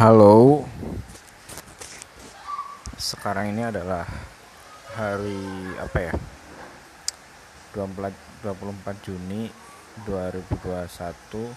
Halo. Sekarang ini adalah hari apa ya? 24 24 Juni 2021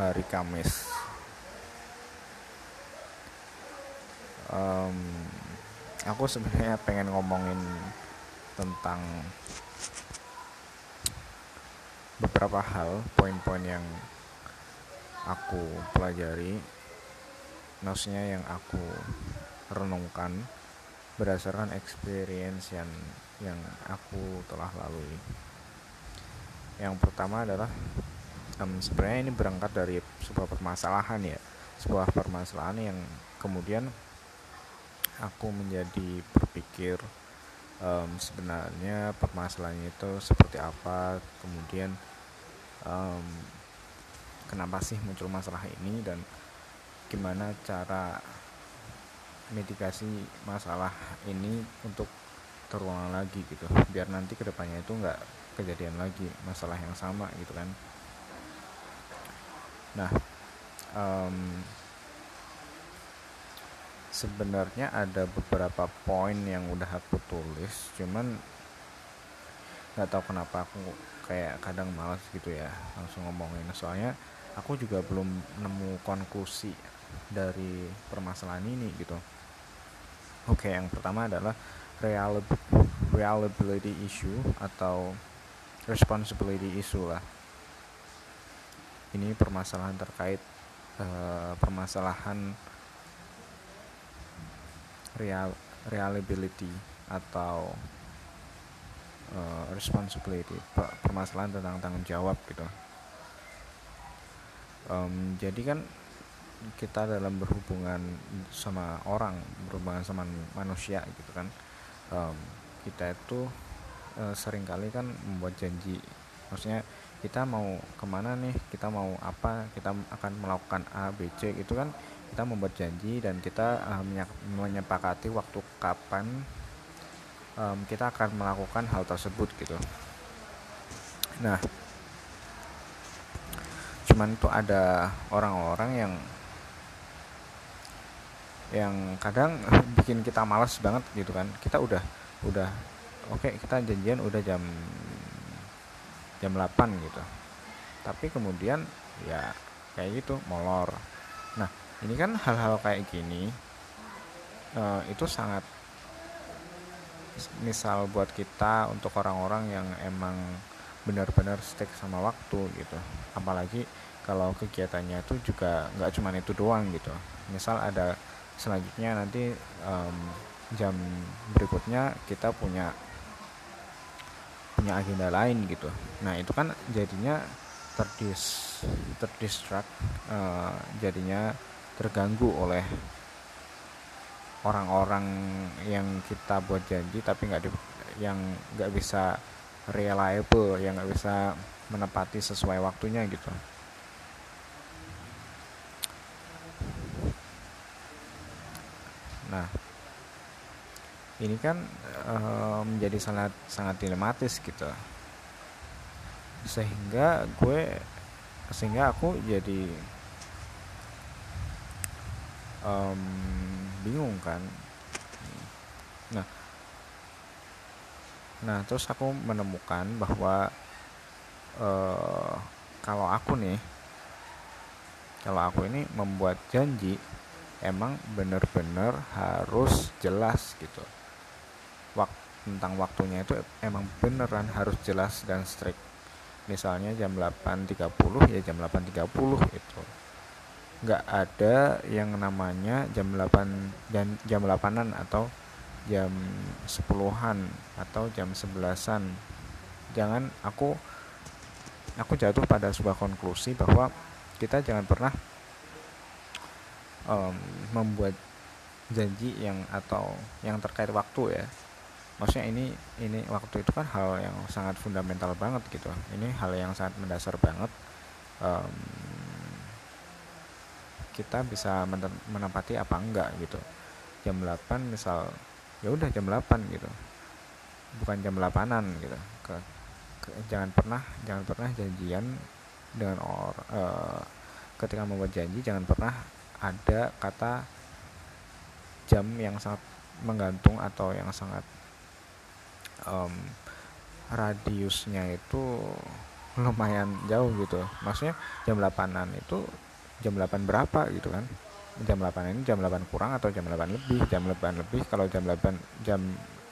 hari Kamis. Um, aku sebenarnya pengen ngomongin tentang beberapa hal, poin-poin yang aku pelajari maksudnya yang aku renungkan berdasarkan experience yang yang aku telah lalui. Yang pertama adalah um, sebenarnya ini berangkat dari sebuah permasalahan ya sebuah permasalahan yang kemudian aku menjadi berpikir um, sebenarnya permasalahannya itu seperti apa kemudian um, kenapa sih muncul masalah ini dan gimana cara mitigasi masalah ini untuk terulang lagi gitu. Biar nanti ke depannya itu nggak kejadian lagi masalah yang sama gitu kan. Nah um, sebenarnya ada beberapa poin yang udah aku tulis cuman nggak tahu kenapa aku kayak kadang malas gitu ya langsung ngomongin. Soalnya aku juga belum nemu konklusi dari permasalahan ini gitu. Oke yang pertama adalah reliability issue atau responsibility issue lah. Ini permasalahan terkait uh, permasalahan real reliability atau uh, responsibility permasalahan tentang tanggung jawab gitu. Um, jadi kan kita dalam berhubungan sama orang berhubungan sama manusia gitu kan. Um, kita itu uh, sering kali kan membuat janji. Maksudnya kita mau ke mana nih kita mau apa kita akan melakukan A B C itu kan. Kita membuat janji dan kita uh, menyepakati waktu kapan um, kita akan melakukan hal tersebut gitu. Nah cuman tuh ada orang-orang yang yang kadang bikin kita malas banget gitu kan. Kita udah udah oke okay, kita janjian udah jam jam 8 gitu. Tapi kemudian ya kayak gitu molor. Nah ini kan hal-hal kayak gini uh, itu sangat misal buat kita untuk orang-orang yang emang benar-benar stick sama waktu gitu. Apalagi kalau kegiatannya itu juga nggak cuma itu doang gitu. Misal ada selanjutnya nanti um, jam berikutnya kita punya punya agenda lain gitu. Nah itu kan jadinya terdis terdistrak uh, jadinya terganggu oleh orang-orang yang kita buat janji tapi nggak yang nggak bisa reliable yang nggak bisa menepati sesuai waktunya gitu Nah, ini kan e, menjadi sangat sangat dilematis gitu. Sehingga gue sehingga aku jadi um, bingung kan. Nah, nah terus aku menemukan bahwa uh, kalau aku nih, kalau aku ini membuat janji emang bener-bener harus jelas gitu. Wak tentang waktunya itu emang beneran harus jelas dan strict. Misalnya jam 8.30 ya jam 8.30 itu nggak ada yang namanya jam 8 dan jam 8an atau jam 10-an atau jam 11-an jangan aku aku jatuh pada sebuah konklusi bahwa kita jangan pernah um, membuat janji yang atau yang terkait waktu ya. Maksudnya ini ini waktu itu kan hal yang sangat fundamental banget gitu. Ini hal yang sangat mendasar banget. Um, kita bisa menempati apa enggak gitu. Jam 8 misal ya udah jam 8 gitu. Bukan jam 8an gitu. Ke, ke, jangan pernah jangan pernah janjian dengan or uh, ketika membuat janji jangan pernah ada kata jam yang sangat menggantung atau yang sangat um, radiusnya itu lumayan jauh gitu. Maksudnya jam 8an itu jam 8 berapa gitu kan? Jam 8 ini jam 8 kurang atau jam 8 lebih? Jam 8 lebih kalau jam 8 jam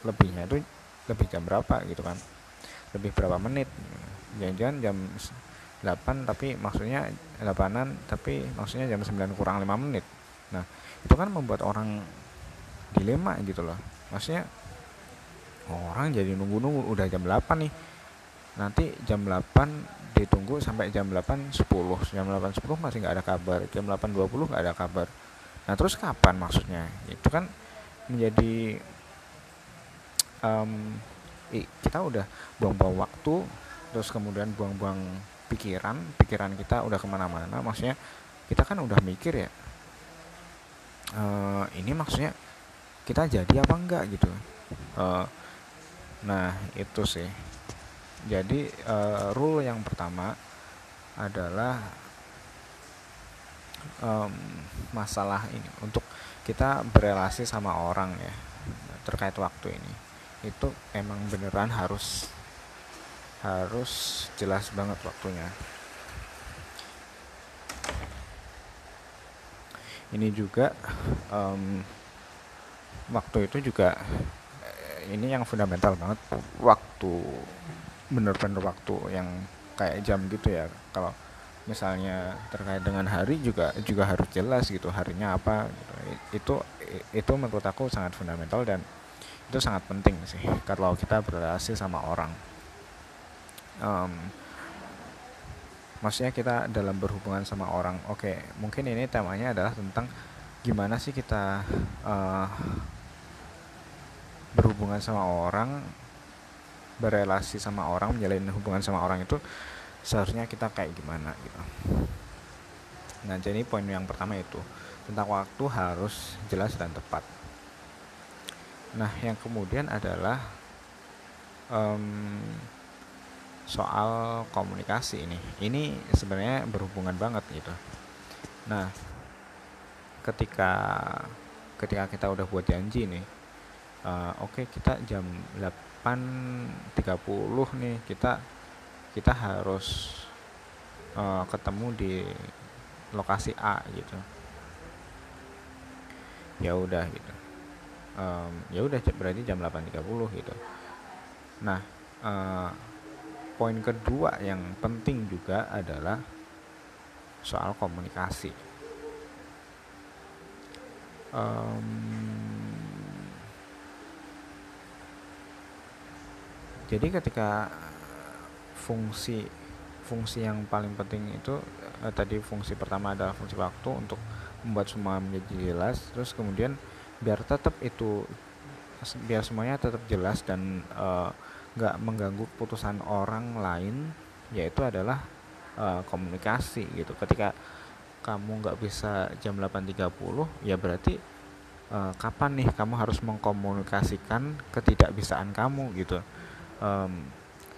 lebihnya itu lebih jam berapa gitu kan? Lebih berapa menit? Jangan-jangan jam 8 tapi maksudnya 8an tapi maksudnya jam 9 kurang 5 menit. Nah itu kan membuat orang dilema gitu loh. Maksudnya orang jadi nunggu-nunggu udah jam 8 nih. Nanti jam 8 ditunggu sampai jam 8 10 jam 8 10 masih nggak ada kabar. Jam 8 20 nggak ada kabar. Nah terus kapan maksudnya? Itu kan menjadi um, kita udah buang-buang waktu terus kemudian buang-buang pikiran pikiran kita udah ke mana-mana maksudnya kita kan udah mikir ya uh, ini maksudnya kita jadi apa enggak? gitu. Uh, nah itu sih. Jadi uh, rule yang pertama adalah um, masalah ini untuk kita berelasi sama orang ya terkait waktu ini. Itu emang beneran harus harus jelas banget waktunya. Ini juga um, waktu itu juga eh, ini yang fundamental banget. Waktu bener-bener waktu yang kayak jam gitu ya. Kalau misalnya terkait dengan hari juga juga harus jelas gitu harinya apa gitu. itu itu menurut aku sangat fundamental dan itu sangat penting sih. Kalau kita berrelasi sama orang um, maksudnya kita dalam berhubungan sama orang. Oke okay, mungkin ini temanya adalah tentang gimana sih kita uh, berhubungan sama orang berelasi sama orang menjalin hubungan sama orang itu seharusnya kita kayak gimana gitu. Nah jadi poin yang pertama itu tentang waktu harus jelas dan tepat. Nah yang kemudian adalah um, soal komunikasi ini. Ini sebenarnya berhubungan banget gitu. Nah ketika ketika kita udah buat janji nih uh, oke okay, kita jam 8.30 nih kita kita harus uh, ketemu di lokasi A gitu. Ya udah gitu. Um, ya udah berarti jam 8.30 gitu. Nah uh, poin kedua yang penting juga adalah soal komunikasi. Um, jadi ketika fungsi fungsi yang paling penting itu eh, tadi fungsi pertama adalah fungsi waktu untuk membuat semua menjadi jelas terus kemudian biar tetap itu biar semuanya tetap jelas dan nggak mengganggu keputusan orang lain yaitu adalah uh, komunikasi gitu. Ketika kamu nggak bisa jam 8.30 ya berarti uh, kapan nih kamu harus mengkomunikasikan ketidakbisaan kamu gitu? Um,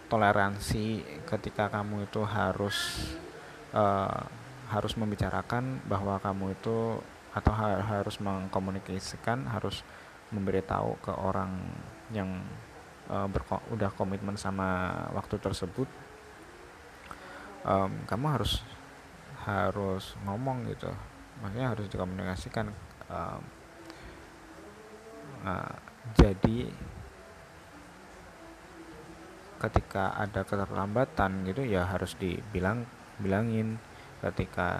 toleransi ketika kamu itu harus uh, harus membicarakan bahwa kamu itu atau ha harus mengkomunikasikan harus memberitahu ke orang yang uh, udah komitmen sama waktu tersebut um, kamu harus harus ngomong gitu. Makanya harus dikomunikasikan um, uh, jadi ketika ada keterlambatan gitu ya harus dibilang bilangin. Ketika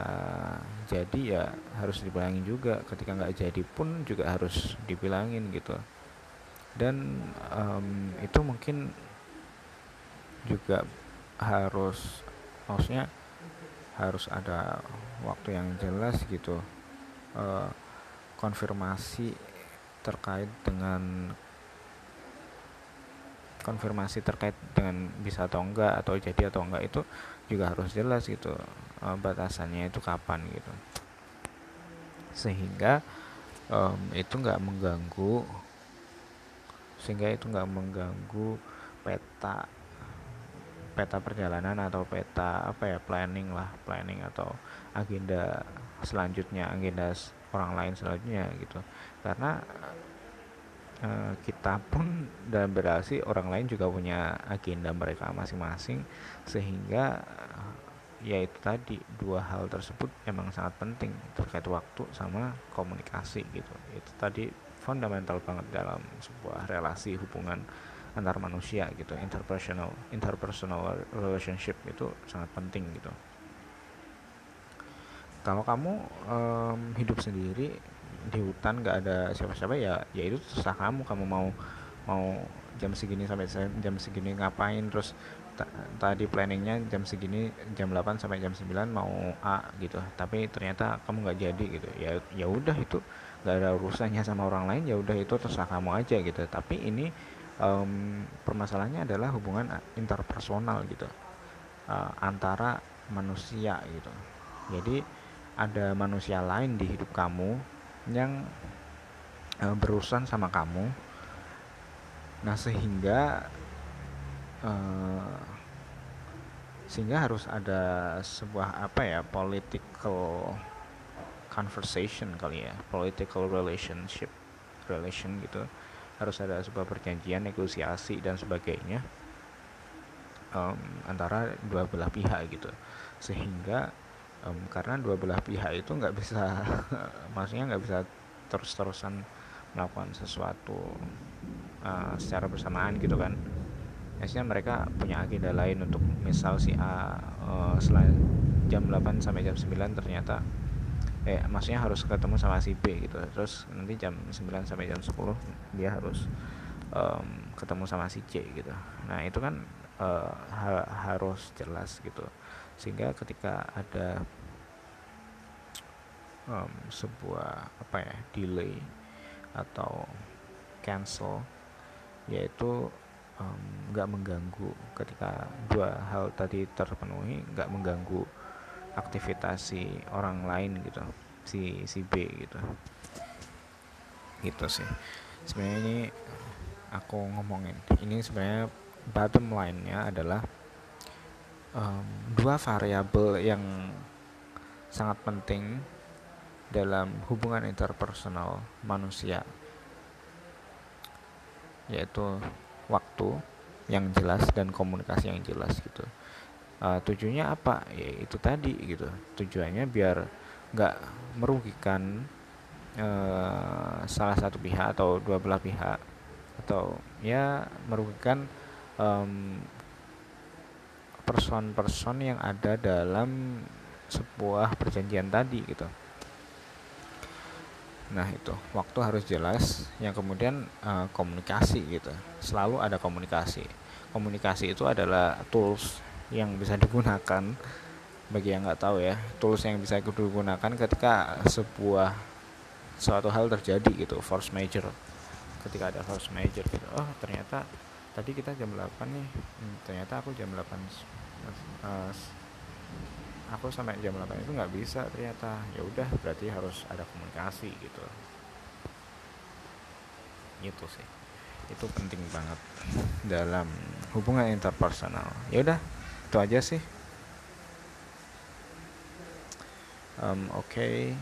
jadi ya harus dibilangin juga. Ketika nggak jadi pun juga harus dibilangin gitu dan um, itu mungkin juga harus maksudnya harus ada waktu yang jelas gitu uh, konfirmasi terkait dengan konfirmasi terkait dengan bisa atau enggak atau jadi atau enggak itu juga harus jelas gitu uh, batasannya itu kapan gitu. Sehingga um, itu enggak mengganggu sehingga itu enggak mengganggu peta peta perjalanan atau peta apa ya planning lah planning atau agenda selanjutnya agenda orang lain selanjutnya gitu. Karena uh, kita pun dalam berhasil orang lain juga punya agenda mereka masing-masing sehingga uh, ya itu tadi dua hal tersebut emang sangat penting terkait waktu sama komunikasi gitu. Itu tadi fundamental banget dalam sebuah relasi hubungan antar manusia gitu. Interpersonal interpersonal relationship itu sangat penting gitu. Kalau kamu um, hidup sendiri di hutan nggak ada siapa-siapa ya ya itu terserah kamu. Kamu mau mau jam segini sampai jam segini ngapain terus tadi planningnya jam segini jam 8 sampai jam 9 mau A gitu. Tapi ternyata kamu nggak jadi gitu. Ya ya udah itu. Nggak ada urusannya sama orang lain ya udah itu terserah kamu aja gitu. Tapi ini um, permasalahannya adalah hubungan interpersonal gitu. Uh, antara manusia gitu. Jadi ada manusia lain di hidup kamu yang uh, berurusan sama kamu. Nah sehingga uh, sehingga harus ada sebuah apa ya political conversation kali ya political relationship relation gitu. Harus ada sebuah perjanjian negosiasi dan sebagainya um, antara dua belah pihak gitu. Sehingga um, karena dua belah pihak itu nggak bisa maksudnya nggak bisa terus-terusan melakukan sesuatu uh, secara bersamaan gitu kan biasanya mereka punya agenda lain untuk misal si A uh, selain jam 8 sampai jam 9 ternyata eh maksudnya harus ketemu sama si B gitu. Terus nanti jam 9 sampai jam 10 dia harus um, ketemu sama si C gitu. Nah itu kan uh, ha harus jelas gitu. Sehingga ketika ada um, sebuah apa ya delay atau cancel yaitu nggak um, mengganggu ketika dua hal tadi terpenuhi nggak mengganggu aktivitas si orang lain gitu si si B gitu. Gitu sih. Sebenarnya ini aku ngomongin ini sebenarnya bottom line-nya adalah um, dua variabel yang sangat penting dalam hubungan interpersonal manusia yaitu waktu yang jelas dan komunikasi yang jelas gitu. Uh, tujuannya apa? Ya itu tadi gitu. Tujuannya biar nggak merugikan uh, salah satu pihak atau dua belah pihak atau ya merugikan um, person-person yang ada dalam sebuah perjanjian tadi gitu nah itu. Waktu harus jelas yang kemudian uh, komunikasi gitu. Selalu ada komunikasi. Komunikasi itu adalah tools yang bisa digunakan. Bagi yang nggak tahu ya tools yang bisa digunakan ketika sebuah suatu hal terjadi gitu force major. Ketika ada force major gitu oh ternyata tadi kita jam 8 nih. Hmm, ternyata aku jam 8 uh, aku sampai jam 8 itu nggak bisa ternyata. Ya udah berarti harus ada komunikasi gitu. Itu sih. Itu penting banget dalam hubungan interpersonal. Ya udah itu aja sih. Um, oke. okay.